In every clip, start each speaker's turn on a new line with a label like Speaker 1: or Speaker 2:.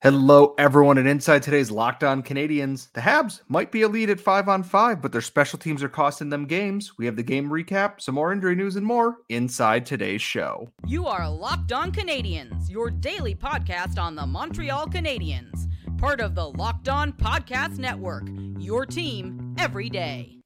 Speaker 1: Hello, everyone, and inside today's Locked On Canadiens. the Habs might be a lead at five on five, but their special teams are costing them games. We have the game recap, some more injury news, and more inside today's show.
Speaker 2: You are Locked On Canadiens, your daily podcast on the Montreal Canadiens, part of the Locked On Podcast Network, your team every day.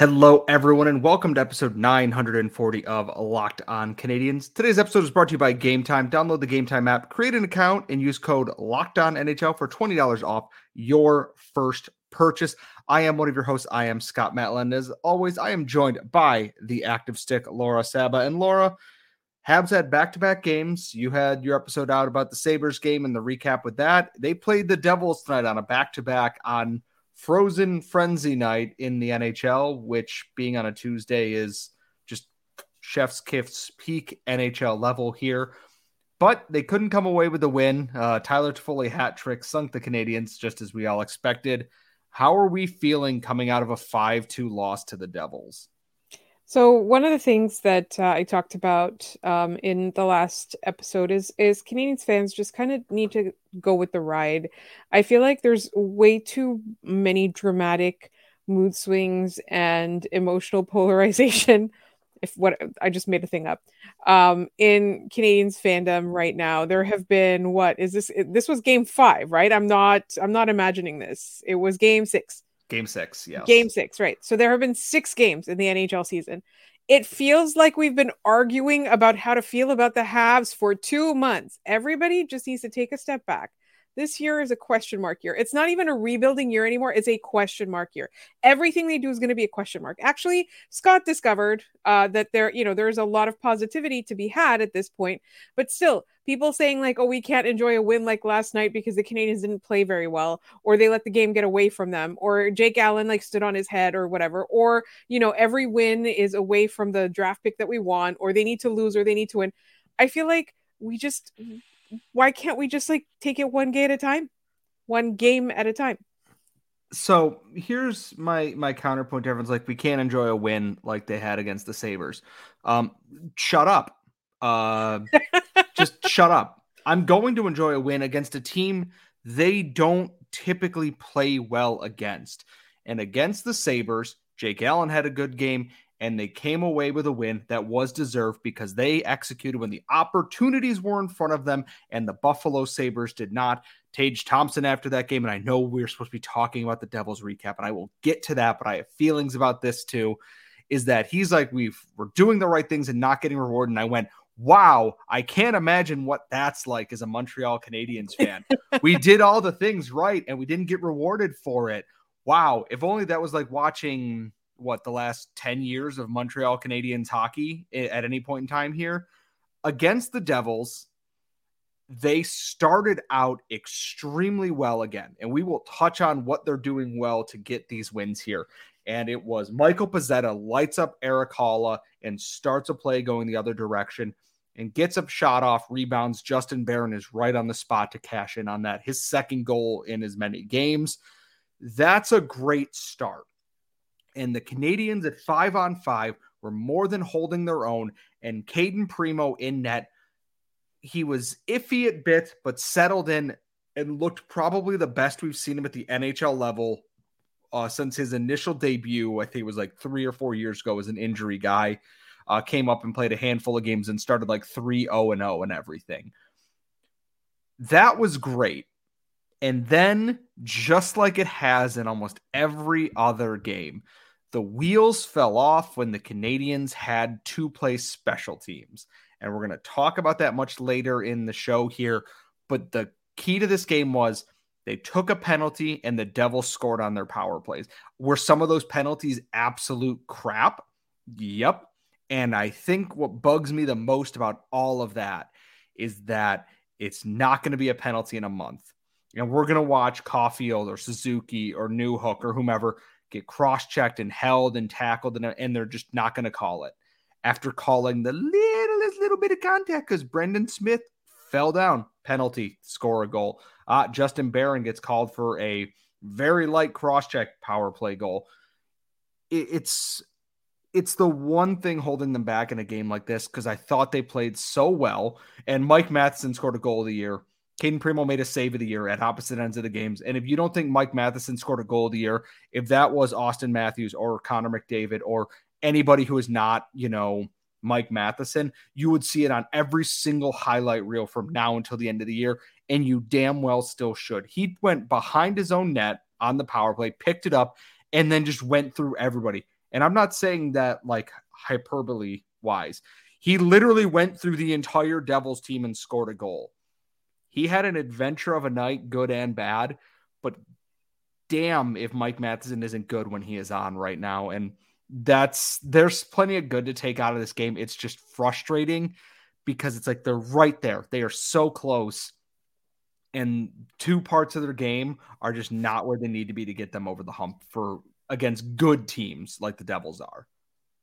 Speaker 1: Hello, everyone, and welcome to episode 940 of Locked On Canadiens. Today's episode is brought to you by Game Time. Download the Game Time app, create an account, and use code Locked On NHL for $20 off your first purchase. I am one of your hosts. I am Scott Matlin. As always, I am joined by the active stick, Laura Saba. And Laura, Habs had back to back games. You had your episode out about the Sabres game and the recap with that. They played the Devils tonight on a back to back on Frozen Frenzy Night in the NHL, which being on a Tuesday is just chef's kiss peak NHL level here. But they couldn't come away with the win. Uh, Tyler Toffoli hat trick sunk the Canadiens just as we all expected. How are we feeling coming out of a 5 2 loss to the Devils?
Speaker 3: So one of the things that uh, I talked about um, in the last episode is is Canadiens fans just kind of need to go with the ride. I feel like there's way too many dramatic mood swings and emotional polarization. If what I just made a thing up um, in Canadiens fandom right now, there have been what is this? This was Game Five, right? I'm not. I'm not imagining this. It was Game Six
Speaker 1: Game six, yeah.
Speaker 3: Game six, right. So there have been six games in the NHL season. It feels like we've been arguing about how to feel about the Habs for two months. Everybody just needs to take a step back this year is a question mark year. It's not even a rebuilding year anymore. It's a question mark year. Everything they do is going to be a question mark. Actually, Scott discovered uh, that there, you know, there's a lot of positivity to be had at this point, but still, people saying like, "Oh, we can't enjoy a win like last night because the Canadiens didn't play very well, or they let the game get away from them, or Jake Allen like stood on his head, or whatever, or you know, every win is away from the draft pick that we want, or they need to lose, or they need to win." I feel like we just why can't we just like take it one game at a time? One game at a time.
Speaker 1: So here's my my counterpoint to everyone's like we can't enjoy a win like they had against the Sabres. Um shut up. Uh just shut up. I'm going to enjoy a win against a team they don't typically play well against. And against the Sabres, Jake Allen had a good game and they came away with a win that was deserved because they executed when the opportunities were in front of them and the Buffalo Sabres did not. Tage Thompson after that game, and I know we're supposed to be talking about the Devils recap, and I will get to that, but I have feelings about this too. Is that he's like, we've we're doing the right things and not getting rewarded. And I went, wow, I can't imagine what that's like as a Montreal Canadiens fan. we did all the things right and we didn't get rewarded for it. Wow, if only that was like watching what the last 10 years of Montreal Canadiens hockey at any point in time here? Against the Devils they started out extremely well again and we will touch on what they're doing well to get these wins here. And it was Michael Pezzetta lights up Erik Haula and starts a play going the other direction and gets a shot off rebounds. Justin Barron is right on the spot to cash in on that his second goal in as many games. That's a great start and the Canadiens at five on five were more than holding their own. And Cayden Primeau in net, he was iffy at bit, but settled in and looked probably the best we've seen him at the NHL level uh, since his initial debut. I think it was like three or four years ago as an injury guy. Uh, came up and played a handful of games and started like 3 0 and 0 and everything. That was great. And then, just like it has in almost every other game, the wheels fell off when the Canadiens had two play special teams. And we're going to talk about that much later in the show here. But the key to this game was they took a penalty and the Devils scored on their power plays. Were some of those penalties absolute crap? Yep. And I think what bugs me the most about all of that is that it's not going to be a penalty in a month and we're going to watch Caufield or Suzuki or Newhook or whomever get cross checked and held and tackled, and, and they're just not going to call it after calling the littlest little bit of contact because Brendan Smith fell down, penalty, score a goal. Uh, Justin Barron gets called for a very light cross check power play goal. It, it's it's the one thing holding them back in a game like this because I thought they played so well. And Mike Matheson scored a goal of the year. Cayden Primeau made a save of the year at opposite ends of the games. And if you don't think Mike Matheson scored a goal of the year, if that was Auston Matthews or Connor McDavid or anybody who is not, you know, Mike Matheson, you would see it on every single highlight reel from now until the end of the year. And you damn well still should. He went behind his own net on the power play, picked it up, and then just went through everybody. And I'm not saying that like hyperbole wise. He literally went through the entire Devils team and scored a goal. He had an adventure of a night, good and bad, but damn if Mike Matheson isn't good when he is on right now. And that's there's plenty of good to take out of this game. It's just frustrating because it's like they're right there. They are so close. And two parts of their game are just not where they need to be to get them over the hump for against good teams like the Devils are.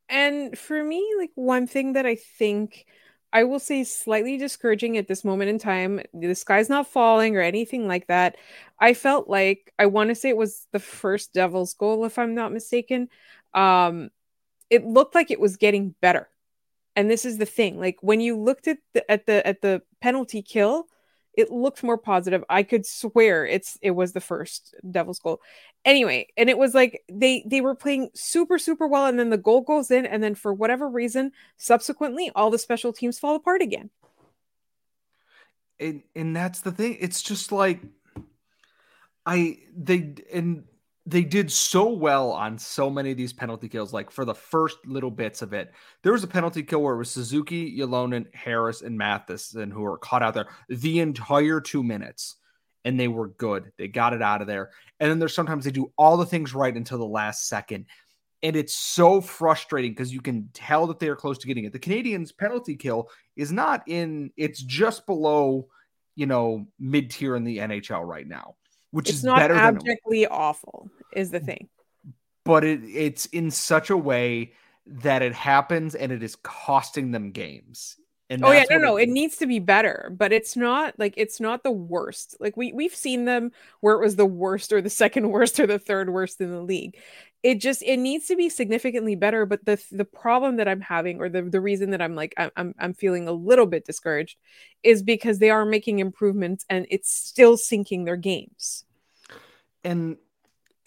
Speaker 3: And for me, like one thing that I think I will say slightly discouraging at this moment in time, the sky's not falling or anything like that. I felt like I want to say it was the first Devils goal, if I'm not mistaken. Um, it looked like it was getting better. And this is the thing. Like when you looked at the at the at the penalty kill, it looked more positive. I could swear it's it was the first Devil's goal. Anyway, and it was like they they were playing super super well and then the goal goes in and then for whatever reason subsequently all the special teams fall apart again.
Speaker 1: And and that's the thing. It's just like I they and they did so well on so many of these penalty kills. Like for the first little bits of it, there was a penalty kill where it was Suzuki, Ylonen, Harris, and Matheson who were caught out there the entire two minutes, and they were good. They got it out of there. And then there's sometimes they do all the things right until the last second. And it's so frustrating because you can tell that they are close to getting it. The Canadiens' penalty kill is not in, it's just below, you know, mid tier in the NHL right now which
Speaker 3: it's
Speaker 1: is
Speaker 3: not
Speaker 1: better
Speaker 3: awful is the thing.
Speaker 1: But it, it's in such a way that it happens and it is costing them games. And
Speaker 3: oh yeah no no it, it needs to be better but it's not like it's not the worst. Like we we've seen them where it was the worst or the second worst or the third worst in the league. It just it needs to be significantly better but the the problem that i'm having or the, the reason that i'm like I'm, I'm feeling a little bit discouraged is because they are making improvements and it's still sinking their games.
Speaker 1: And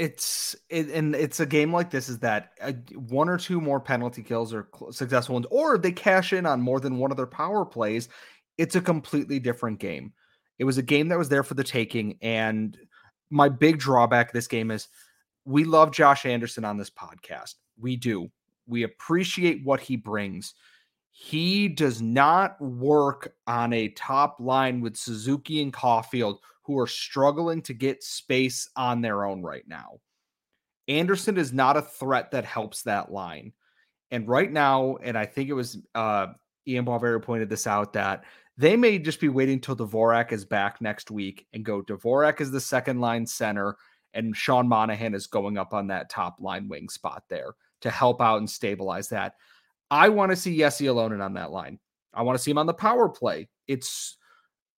Speaker 1: it's it, and it's a game like this is that uh, one or two more penalty kills or successful ones or they cash in on more than one of their power plays it's a completely different game it was a game that was there for the taking and my big drawback this game is we love Josh Anderson on this podcast. We do. We appreciate what he brings. He does not work on a top line with Suzuki and Caufield, who are struggling to get space on their own right now. Anderson is not a threat that helps that line. And right now, and I think it was uh, Ian Barbera pointed this out that they may just be waiting till Dvorak is back next week and go Dvorak is the second line center and Sean Monahan is going up on that top line wing spot there to help out and stabilize that. I want to see Jesse Ylonen on that line. I want to see him on the power play. It's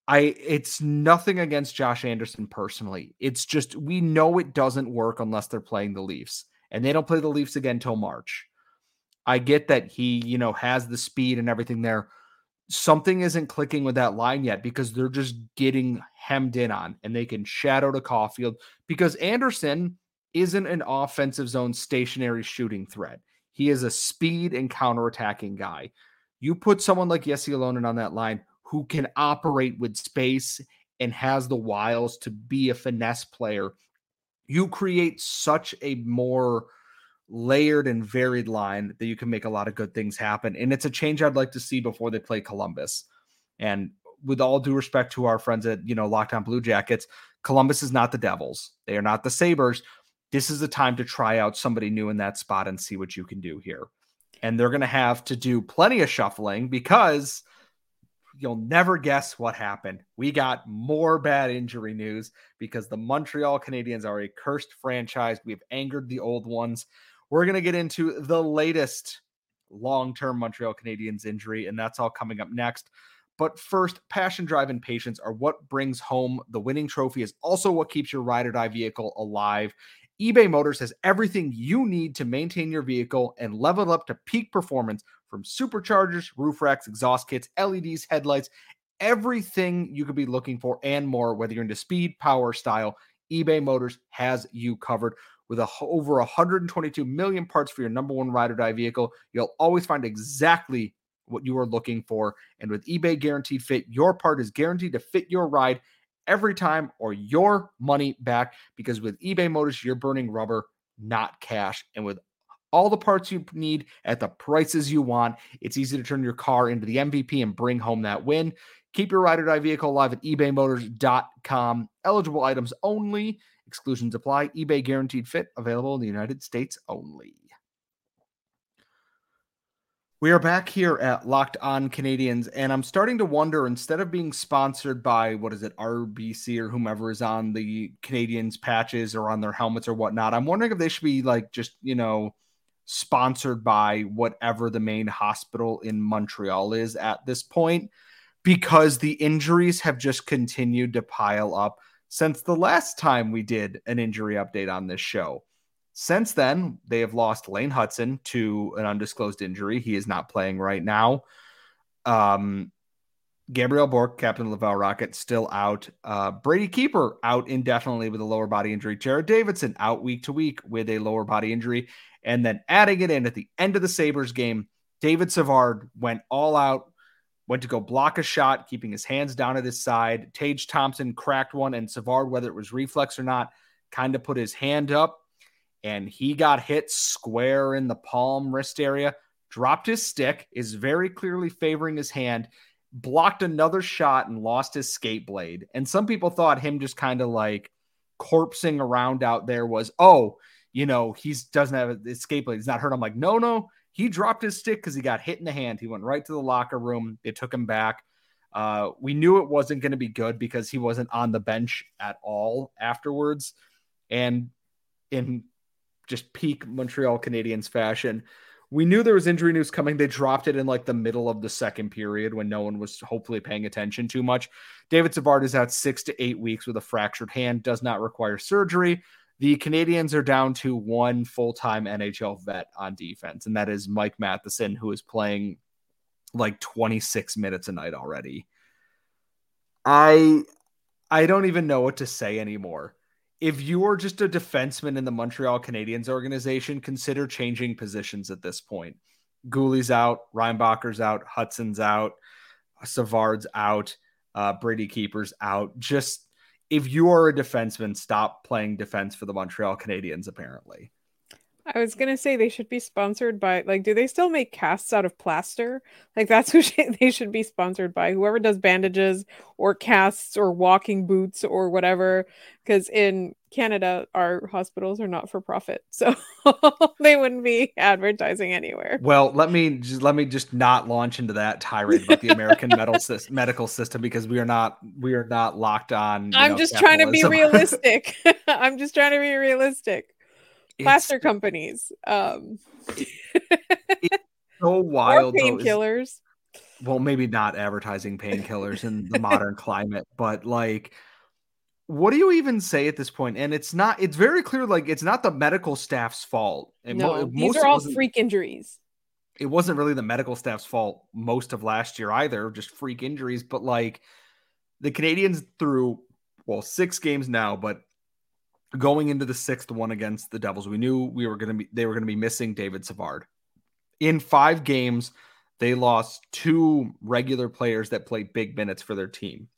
Speaker 1: I it's nothing against Josh Anderson personally. It's just we know it doesn't work unless they're playing the Leafs. And they don't play the Leafs again until March. I get that he, you know, has the speed and everything there something isn't clicking with that line yet because they're just getting hemmed in on and they can shadow to Caufield because Anderson isn't an offensive zone stationary shooting threat. He is a speed and counterattacking guy. You put someone like Jesse Ylonen on that line who can operate with space and has the wiles to be a finesse player. You create such a more layered and varied line that you can make a lot of good things happen. And it's a change I'd like to see before they play Columbus. And with all due respect to our friends at, you know, Locked On Blue Jackets, Columbus is not the Devils. They are not the Sabres. This is the time to try out somebody new in that spot and see what you can do here. And they're going to have to do plenty of shuffling because you'll never guess what happened. We got more bad injury news because the Montreal Canadiens are a cursed franchise. We've angered the old ones we're going to get into the latest long term Montreal Canadiens injury, and that's all coming up next. But first, passion, drive, and patience are what brings home the winning trophy, is also what keeps your ride or die vehicle alive. eBay Motors has everything you need to maintain your vehicle and level up to peak performance from superchargers, roof racks, exhaust kits, LEDs, headlights, everything you could be looking for and more, whether you're into speed, power, style. eBay Motors has you covered with a, over 122 million parts for your number one ride or die vehicle. You'll always find exactly what you are looking for. And with eBay Guaranteed Fit, your part is guaranteed to fit your ride every time or your money back because with eBay Motors, you're burning rubber, not cash. And with all the parts you need at the prices you want, it's easy to turn your car into the MVP and bring home that win. Keep your ride or die vehicle alive at ebaymotors.com. Eligible items only. Exclusions apply. eBay guaranteed fit available in the United States only. We are back here at Locked On Canadiens, and I'm starting to wonder instead of being sponsored by what is it, RBC or whomever is on the Canadiens' patches or on their helmets or whatnot, I'm wondering if they should be like just, you know, sponsored by whatever the main hospital in Montreal is at this point, because the injuries have just continued to pile up since the last time we did an injury update on this show. Since then, they have lost Lane Hutson to an undisclosed injury. He is not playing right now. Um, Gabriel Bourque, captain of Laval Rocket, still out. Uh, Brady Keeper out indefinitely with a lower body injury. Jared Davidson out week to week with a lower body injury. And then adding it in at the end of the Sabres game, David Savard went all out, went to go block a shot, keeping his hands down at his side. Tage Thompson cracked one, and Savard, whether it was reflex or not, kind of put his hand up and he got hit square in the palm wrist area, dropped his stick, is very clearly favoring his hand, blocked another shot and lost his skate blade. And some people thought him just kind of like corpsing around out there was, oh, you know, he doesn't have a skate blade. He's not hurt. I'm like, no, no. He dropped his stick because he got hit in the hand. He went right to the locker room. They took him back. Uh, we knew it wasn't going to be good because he wasn't on the bench at all afterwards. And in just peak Montreal Canadiens fashion. We knew there was injury news coming. They dropped it in like the middle of the second period when no one was hopefully paying attention too much. David Savard is out six to eight weeks with a fractured hand, does not require surgery. The Canadiens are down to one full time NHL vet on defense, and that is Mike Matheson, who is playing like 26 minutes a night already. I I don't even know what to say anymore if you are just a defenseman in the Montreal Canadiens organization, consider changing positions at this point. Guhle's out, Reinbacher's out, Hutson's out, Savard's out, uh, Brady Keeper's out. Just if you are a defenseman, stop playing defense for the Montreal Canadiens, apparently.
Speaker 3: I was gonna say they should be sponsored by like, do they still make casts out of plaster? Like that's who they should be sponsored by. Whoever does bandages or casts or walking boots or whatever. Because in Canada, our hospitals are not for profit, so they wouldn't be advertising anywhere.
Speaker 1: Well, let me just let me just not launch into that tirade about the American medical system, medical system because we are not we are not locked on.
Speaker 3: I'm know, just trying to be realistic. I'm just trying to be realistic plaster companies. Um,
Speaker 1: so wild.
Speaker 3: Painkillers.
Speaker 1: Well, maybe not advertising painkillers in the modern climate, but like, what do you even say at this point? And it's not. It's very clear. Like, it's not the medical staff's fault.
Speaker 3: And no, mo- these are all freak injuries.
Speaker 1: It wasn't really the medical staff's fault most of last year either. Just freak injuries, but like the Canadiens through well six games now, but going into the sixth one against the Devils, we knew we were going to be they were going to be missing David Savard. In five games, they lost two regular players that played big minutes for their team.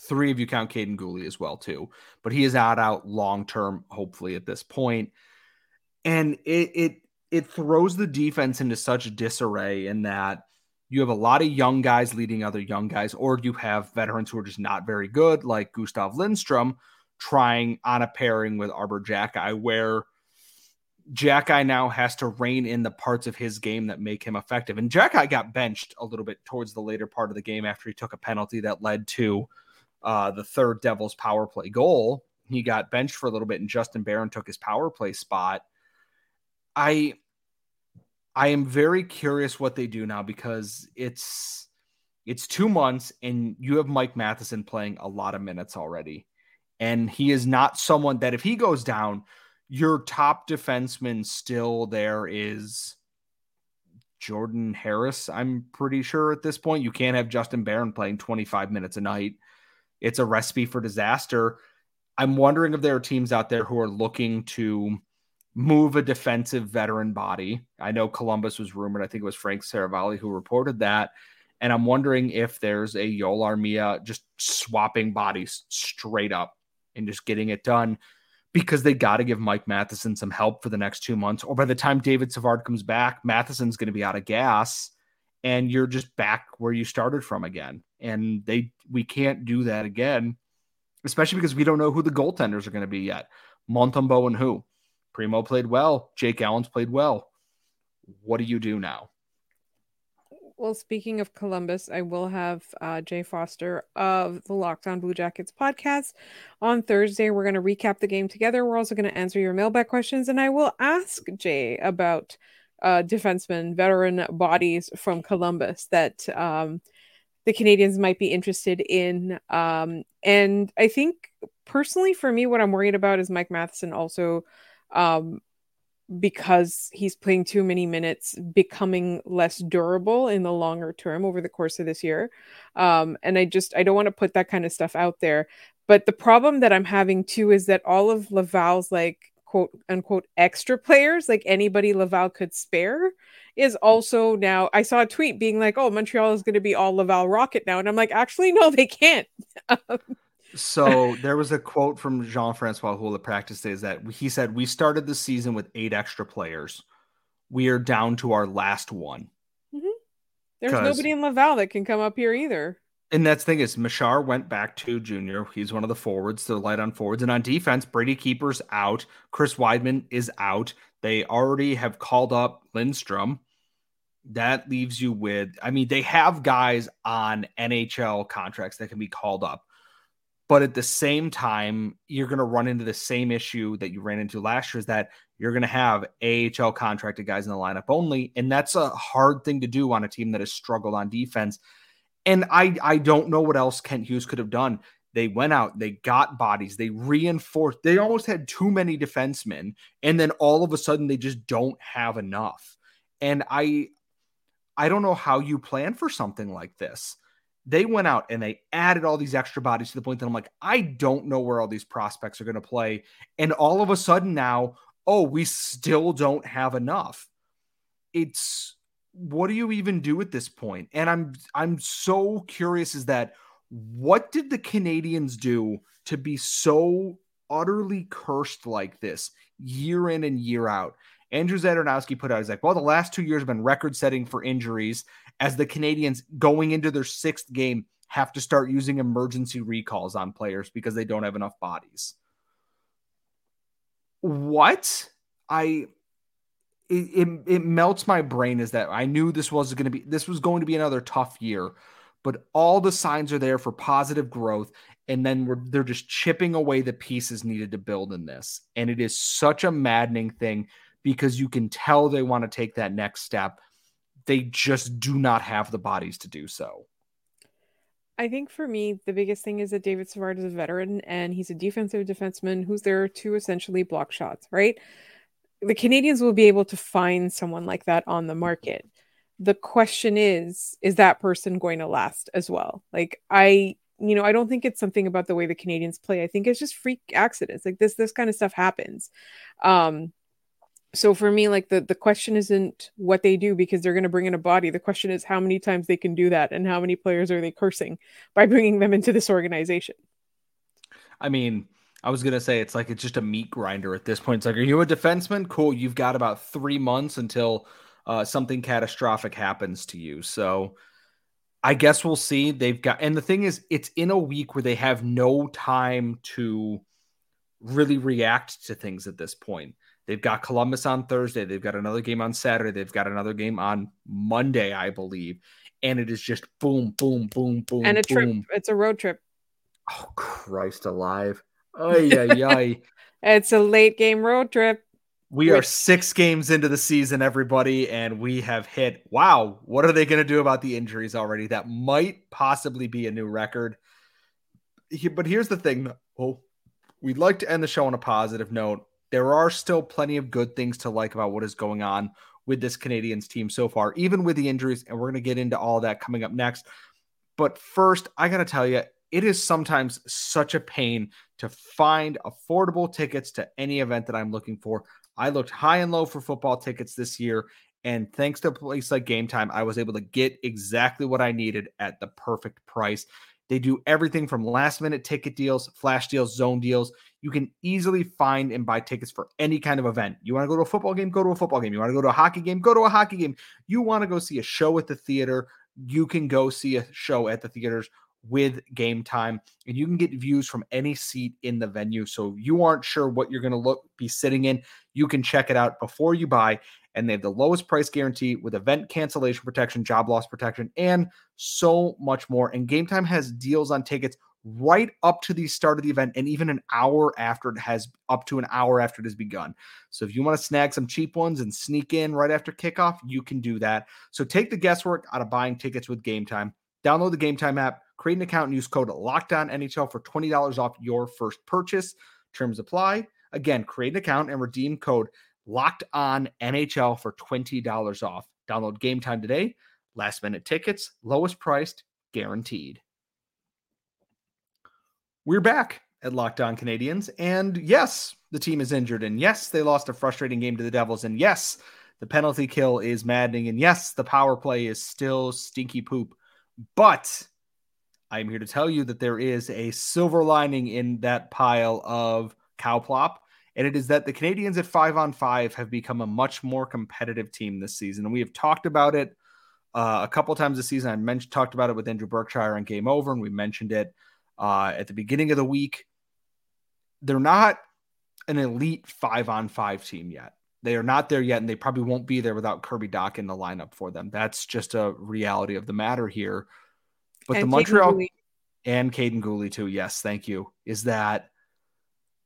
Speaker 1: Three of you count Kaiden Guhle as well too, but he is out out long term, hopefully at this point. And it it it throws the defense into such disarray in that you have a lot of young guys leading other young guys, or you have veterans who are just not very good, like Gustav Lindstrom, trying on a pairing with Arber Xhekaj, where Xhekaj now has to rein in the parts of his game that make him effective. And Xhekaj got benched a little bit towards the later part of the game after he took a penalty that led to uh, the third Devils power play goal. He got benched for a little bit, and Justin Barron took his power play spot. I I am very curious what they do now because it's it's two months and you have Mike Matheson playing a lot of minutes already. And he is not someone that if he goes down, your top defenseman still there is Jordan Harris. I'm pretty sure at this point you can't have Justin Barron playing 25 minutes a night. It's a recipe for disaster. I'm wondering if there are teams out there who are looking to move a defensive veteran body. I know Columbus was rumored. I think it was Frank Seravalli who reported that. And I'm wondering if there's a Joel Armia just swapping bodies straight up and just getting it done because they got to give Mike Matheson some help for the next two months. Or by the time David Savard comes back, Matheson's going to be out of gas and you're just back where you started from again. And they we can't do that again, especially because we don't know who the goaltenders are going to be yet. Montembeault and who? Primeau played well. Jake Allen's played well. What do you do now?
Speaker 3: Well, speaking of Columbus, I will have uh, Jay Foster of the Locked On Blue Jackets podcast on Thursday. We're going to recap the game together. We're also going to answer your mailbag questions, and I will ask Jay about uh, defensemen, veteran bodies from Columbus that um, the Canadiens might be interested in. Um, and I think personally, for me, what I'm worried about is Mike Matheson also um, because he's playing too many minutes, becoming less durable in the longer term over the course of this year. Um, and I just I don't want to put that kind of stuff out there. But the problem that I'm having too is that all of Laval's like quote unquote extra players, like anybody Laval could spare, is also now. I saw a tweet being like, "Oh, Montreal is going to be all Laval Rocket now," and I'm like, actually, no, they can't.
Speaker 1: So there was a quote from Jean Francois Houle at practice days that he said, We started the season with eight extra players. We are down to our last one.
Speaker 3: Mm-hmm. There's nobody in Laval that can come up here either.
Speaker 1: And that's the thing is Machar went back to junior. He's one of the forwards, the light on forwards. And on defense, Brady Keeper's out. Chris Wideman is out. They already have called up Lindstrom. That leaves you with, I mean, they have guys on NHL contracts that can be called up. But at the same time, you're going to run into the same issue that you ran into last year is that you're going to have AHL contracted guys in the lineup only. And that's a hard thing to do on a team that has struggled on defense. And I, I don't know what else Kent Hughes could have done. They went out, they got bodies, they reinforced, they almost had too many defensemen. And then all of a sudden, they just don't have enough. And I, I don't know how you plan for something like this they went out and they added all these extra bodies to the point that I'm like, I don't know where all these prospects are going to play. And all of a sudden now, oh, we still don't have enough. It's what do you even do at this point? And I'm I'm so curious is that what did the Canadiens do to be so utterly cursed like this year in and year out? Andrew Zadarnowski put out, he's like, well, the last two years have been record setting for injuries as the Canadiens going into their sixth game have to start using emergency recalls on players because they don't have enough bodies. What? I it, it, it melts my brain is that I knew this was going to be this was going to be another tough year, but all the signs are there for positive growth and then they're just chipping away the pieces needed to build in this. And it is such a maddening thing because you can tell they want to take that next step they just do not have the bodies to do so.
Speaker 3: I think for me, the biggest thing is that David Savard is a veteran and he's a defensive defenseman who's there to essentially block shots, right? The Canadiens will be able to find someone like that on the market. The question is, is that person going to last as well? Like, I, you know, I don't think it's something about the way the Canadiens play. I think it's just freak accidents. Like this, this kind of stuff happens. Um, so for me like the the question isn't what they do because they're going to bring in a body. The question is how many times they can do that and how many players are they cursing by bringing them into this organization?
Speaker 1: I mean i was going to say it's like it's just a meat grinder at this point. It's like are you a defenseman? Cool. You've got about three months until uh, something catastrophic happens to you. So i guess we'll see. They've got and the thing is it's in a week where they have no time to really react to things at this point They've got Columbus on Thursday. They've got another game on Saturday. They've got another game on Monday, I believe. And it is just boom, boom, boom, boom,
Speaker 3: and a
Speaker 1: boom.
Speaker 3: trip. It's a road trip.
Speaker 1: Oh Christ alive! Ay ay ay!
Speaker 3: It's a late game road trip.
Speaker 1: We are six games into the season, everybody, and we have hit. Wow, what are they going to do about the injuries already? That might possibly be a new record. But here's the thing: well, we'd like to end the show on a positive note. There are still plenty of good things to like about what is going on with this Canadiens team so far, even with the injuries. And we're going to get into all that coming up next. But first, I got to tell you, it is sometimes such a pain to find affordable tickets to any event that I'm looking for. I looked high and low for football tickets this year. And thanks to a place like Game Time, I was able to get exactly what I needed at the perfect price. They do everything from last minute ticket deals, flash deals, zone deals. You can easily find and buy tickets for any kind of event. You want to go to a football game, go to a football game. You want to go to a hockey game, go to a hockey game. You want to go see a show at the theater, you can go see a show at the theaters with game time and you can get views from any seat in the venue so you aren't sure what you're going to look be sitting in you can check it out before you buy and they have the lowest price guarantee with event cancellation protection job loss protection and so much more and game time has deals on tickets right up to the start of the event and even an hour after it has up to an hour after it has begun. So if you want to snag some cheap ones and sneak in right after kickoff, you can do that. So take the guesswork out of buying tickets with Game Time. Download the Game Time app Create an account and use code Locked On NHL for twenty dollars off your first purchase. Terms apply. Again, create an account and redeem code Locked On NHL for twenty dollars off. Download Game Time today. Last minute tickets, lowest priced, guaranteed. We're back at Locked On Canadiens, and yes, the team is injured, and yes, they lost a frustrating game to the Devils, and yes, the penalty kill is maddening, and yes, the power play is still stinky poop, but I'm here to tell you that there is a silver lining in that pile of cow plop, and it is that the Canadiens at five on five have become a much more competitive team this season. And we have talked about it uh, a couple times this season. I mentioned talked about it with Andrew Berkshire on Game Over, and we mentioned it uh, at the beginning of the week. They're not an elite five on five team yet. They are not there yet, and they probably won't be there without Kirby Dach in the lineup for them. That's just a reality of the matter here. But and the Montreal Caden and Kaiden Guhle too. Yes, thank you. Is that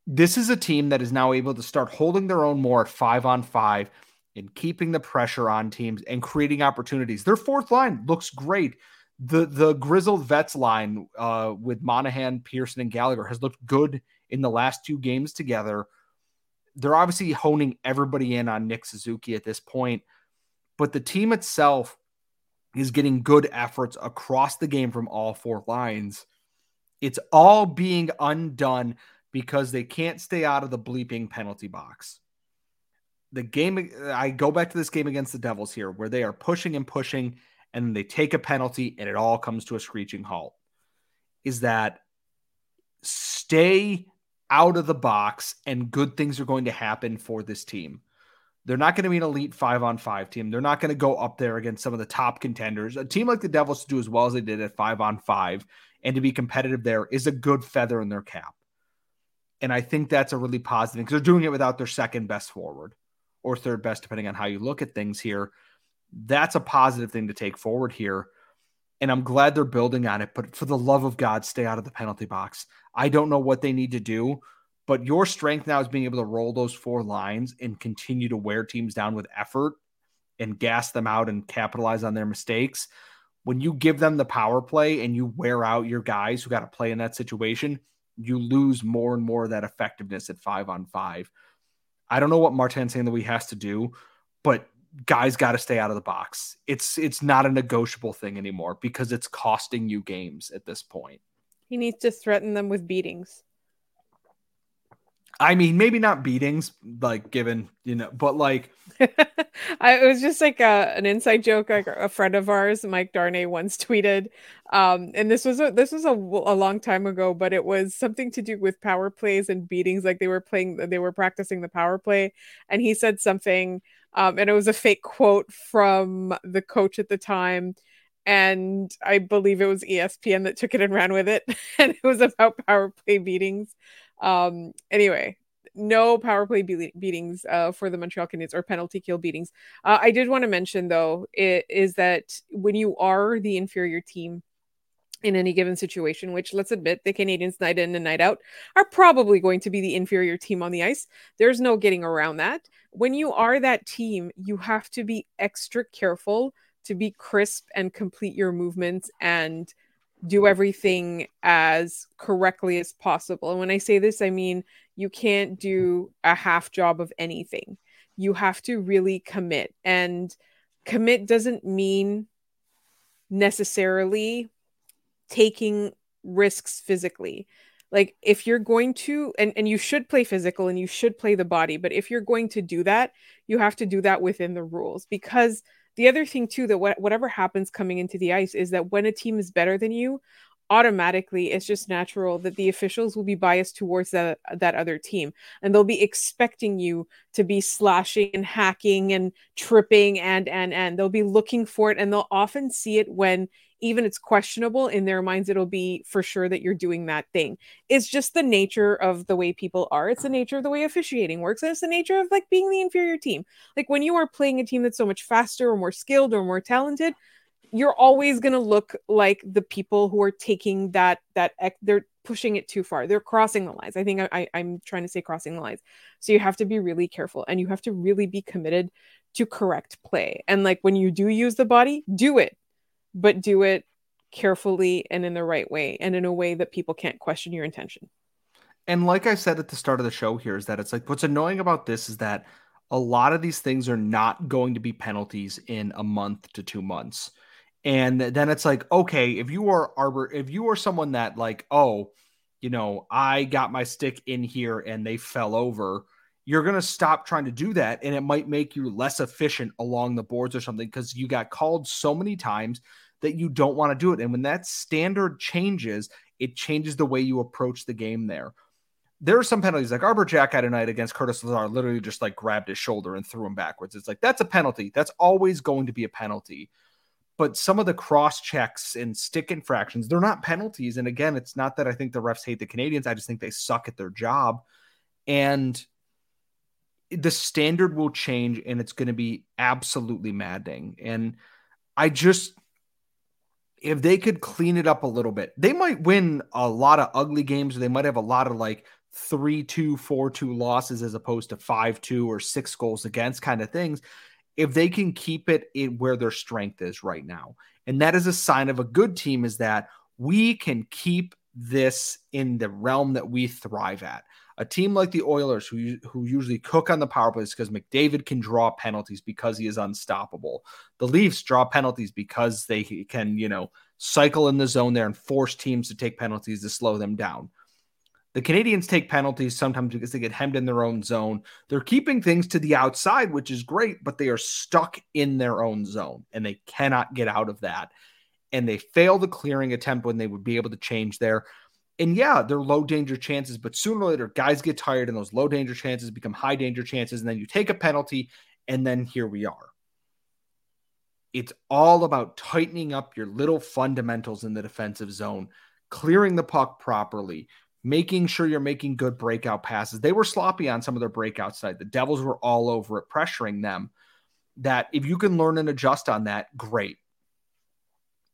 Speaker 1: this is a team that is now able to start holding their own more at five on five and keeping the pressure on teams and creating opportunities. Their fourth line looks great. The the grizzled vets line uh, with Monahan, Pearson, and Gallagher has looked good in the last two games together. They're obviously honing everybody in on Nick Suzuki at this point, but the team itself is getting good efforts across the game from all four lines. It's all being undone because they can't stay out of the bleeping penalty box. The game, I go back to this game against the Devils here, where they are pushing and pushing, and they take a penalty, and it all comes to a screeching halt. Is that stay out of the box, and good things are going to happen for this team. They're not going to be an elite five on five team. They're not going to go up there against some of the top contenders. A team like the Devils to do as well as they did at five on five and to be competitive there is a good feather in their cap. And I think that's a really positive because they're doing it without their second best forward or third best, depending on how you look at things here. That's a positive thing to take forward here. And I'm glad they're building on it. But for the love of God, stay out of the penalty box. I don't know what they need to do, but your strength now is being able to roll those four lines and continue to wear teams down with effort and gas them out and capitalize on their mistakes. When you give them the power play and you wear out your guys who got to play in that situation, you lose more and more of that effectiveness at five on five. I don't know what Martin St. Louis has to do, but guys got to stay out of the box. It's it's not a negotiable thing anymore because it's costing you games at this point.
Speaker 3: He needs to threaten them with beatings.
Speaker 1: I mean, maybe not beatings, like given you know, but like
Speaker 3: I, it was just like a, an inside joke. Like a friend of ours, Mike Darnay, once tweeted, um, and this was a, this was a, a long time ago, but it was something to do with power plays and beatings. Like they were playing, they were practicing the power play, and he said something, um, and it was a fake quote from the coach at the time and I believe it was ESPN that took it and ran with it, and it was about power play beatings. Um, anyway, no power play be- beatings uh, for the Montreal Canadiens or penalty kill beatings. Uh, I did want to mention though it, is that when you are the inferior team, in any given situation, which let's admit the Canadiens night in and night out are probably going to be the inferior team on the ice. There's no getting around that. When you are that team, you have to be extra careful to be crisp and complete your movements and do everything as correctly as possible. And when I say this, I mean you can't do a half job of anything. You have to really commit. And commit doesn't mean necessarily taking risks physically like if you're going to and, and you should play physical and you should play the body but if you're going to do that you have to do that within the rules because the other thing too that wh- whatever happens coming into the ice is that when a team is better than you automatically it's just natural that the officials will be biased towards that that other team. And they'll be expecting you to be slashing and hacking and tripping and and and. They'll be looking for it and they'll often see it when even it's questionable in their minds it'll be for sure that you're doing that thing. It's just the nature of the way people are. It's the nature of the way officiating works and it's the nature of like being the inferior team. Like when you are playing a team that's so much faster or more skilled or more talented you're always going to look like the people who are taking that that they're pushing it too far they're crossing the lines i think I, i'm trying to say crossing the lines so you have to be really careful and you have to really be committed to correct play and like when you do use the body do it but do it carefully and in the right way and in a way that people can't question your intention.
Speaker 1: And like I said at the start of the show here is that it's like what's annoying about this is that a lot of these things are not going to be penalties in a month to 2 months. And then it's like okay, if you are Arber if you are someone that like oh, you know, I got my stick in here and they fell over, you're going to stop trying to do that and it might make you less efficient along the boards or something because you got called so many times that you don't want to do it. And when that standard changes, it changes the way you approach the game there. There are some penalties like Arber Xhekaj had a night against Curtis Lazar, literally just like grabbed his shoulder and threw him backwards. It's like that's a penalty. That's always going to be a penalty. But some of the cross checks and stick infractions, they're not penalties. And again, it's not that I think the refs hate the Canadiens. I just think they suck at their job. And the standard will change and it's going to be absolutely maddening. And I just if they could clean it up a little bit, they might win a lot of ugly games. Or they might have a lot of like three, two, four, two losses as opposed to five, two or six goals against kind of things. If they can keep it in where their strength is right now. And that is a sign of a good team is that we can keep this in the realm that we thrive at. A team like the Oilers, who who usually cook on the power plays because McDavid can draw penalties because he is unstoppable. The Leafs draw penalties because they can, you know, cycle in the zone there and force teams to take penalties to slow them down. The Canadiens take penalties sometimes because they get hemmed in their own zone. They're keeping things to the outside, which is great, but they are stuck in their own zone and they cannot get out of that. And they fail the clearing attempt when they would be able to change there. And yeah, they're low danger chances, but sooner or later, guys get tired and those low danger chances become high danger chances. And then you take a penalty, and then here we are. It's all about tightening up your little fundamentals in the defensive zone, clearing the puck properly, making sure you're making good breakout passes. They were sloppy on some of their breakout side. The Devils were all over it, pressuring them. That if you can learn and adjust on that, great.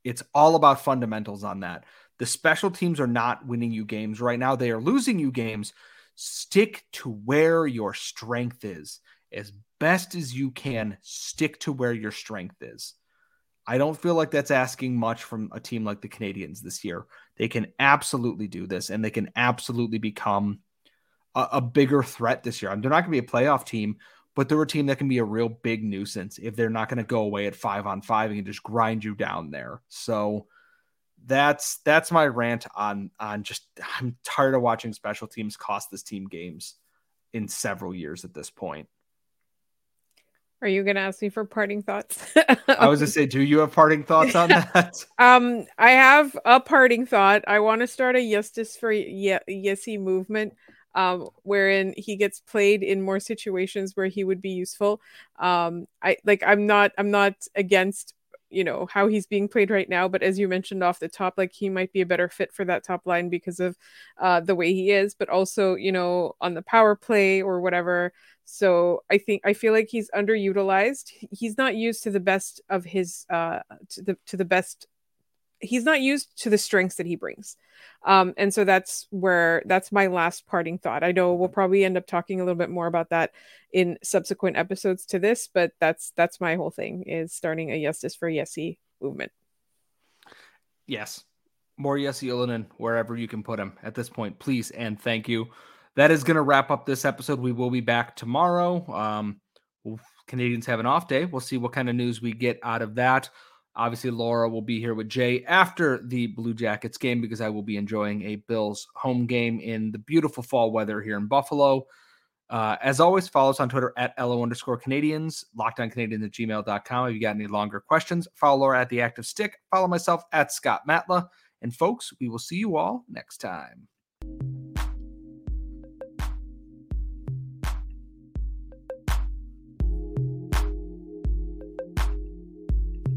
Speaker 1: It's all about fundamentals on that. The special teams are not winning you games right now. They are losing you games. Stick to where your strength is. As best as you can, stick to where your strength is. I don't feel like that's asking much from a team like the Canadiens this year. They can absolutely do this and they can absolutely become a, a bigger threat this year. they're not going to be a playoff team, but they're a team that can be a real big nuisance if they're not going to go away at five on five and just grind you down there. So, that's that's my rant on on just I'm tired of watching special teams cost this team games in several years at this point.
Speaker 3: Are you going to ask me for parting thoughts?
Speaker 1: I was going to say, do you have parting thoughts on that?
Speaker 3: um, I have a parting thought. I want to start a Justice for Ye- movement, um, wherein he gets played in more situations where he would be useful. Um, I like. I'm not. I'm not against you know how he's being played right now but as you mentioned off the top like he might be a better fit for that top line because of uh the way he is but also you know on the power play or whatever. So i think i feel like he's underutilized. He's not used to the best of his uh to the to the best he's not used to the strengths that he brings. Um, and so that's where that's my last parting thought. I know we'll probably end up talking a little bit more about that in subsequent episodes to this, but that's that's my whole thing is starting a justice for Jesse movement.
Speaker 1: Yes. More Jesse Ylönen wherever you can put him at this point, please and thank you. That is going to wrap up this episode. We will be back tomorrow. Um, Canadiens have an off day. We'll see what kind of news we get out of that. Obviously, Laura will be here with Jay after the Blue Jackets game because I will be enjoying a Bills home game in the beautiful fall weather here in Buffalo. Uh, as always, follow us on Twitter at LO underscore Canadiens, lockedoncanadiens at gmail.com. If you got any longer questions, follow Laura at the active stick, follow myself at Scott Matla. And folks, we will see you all next time.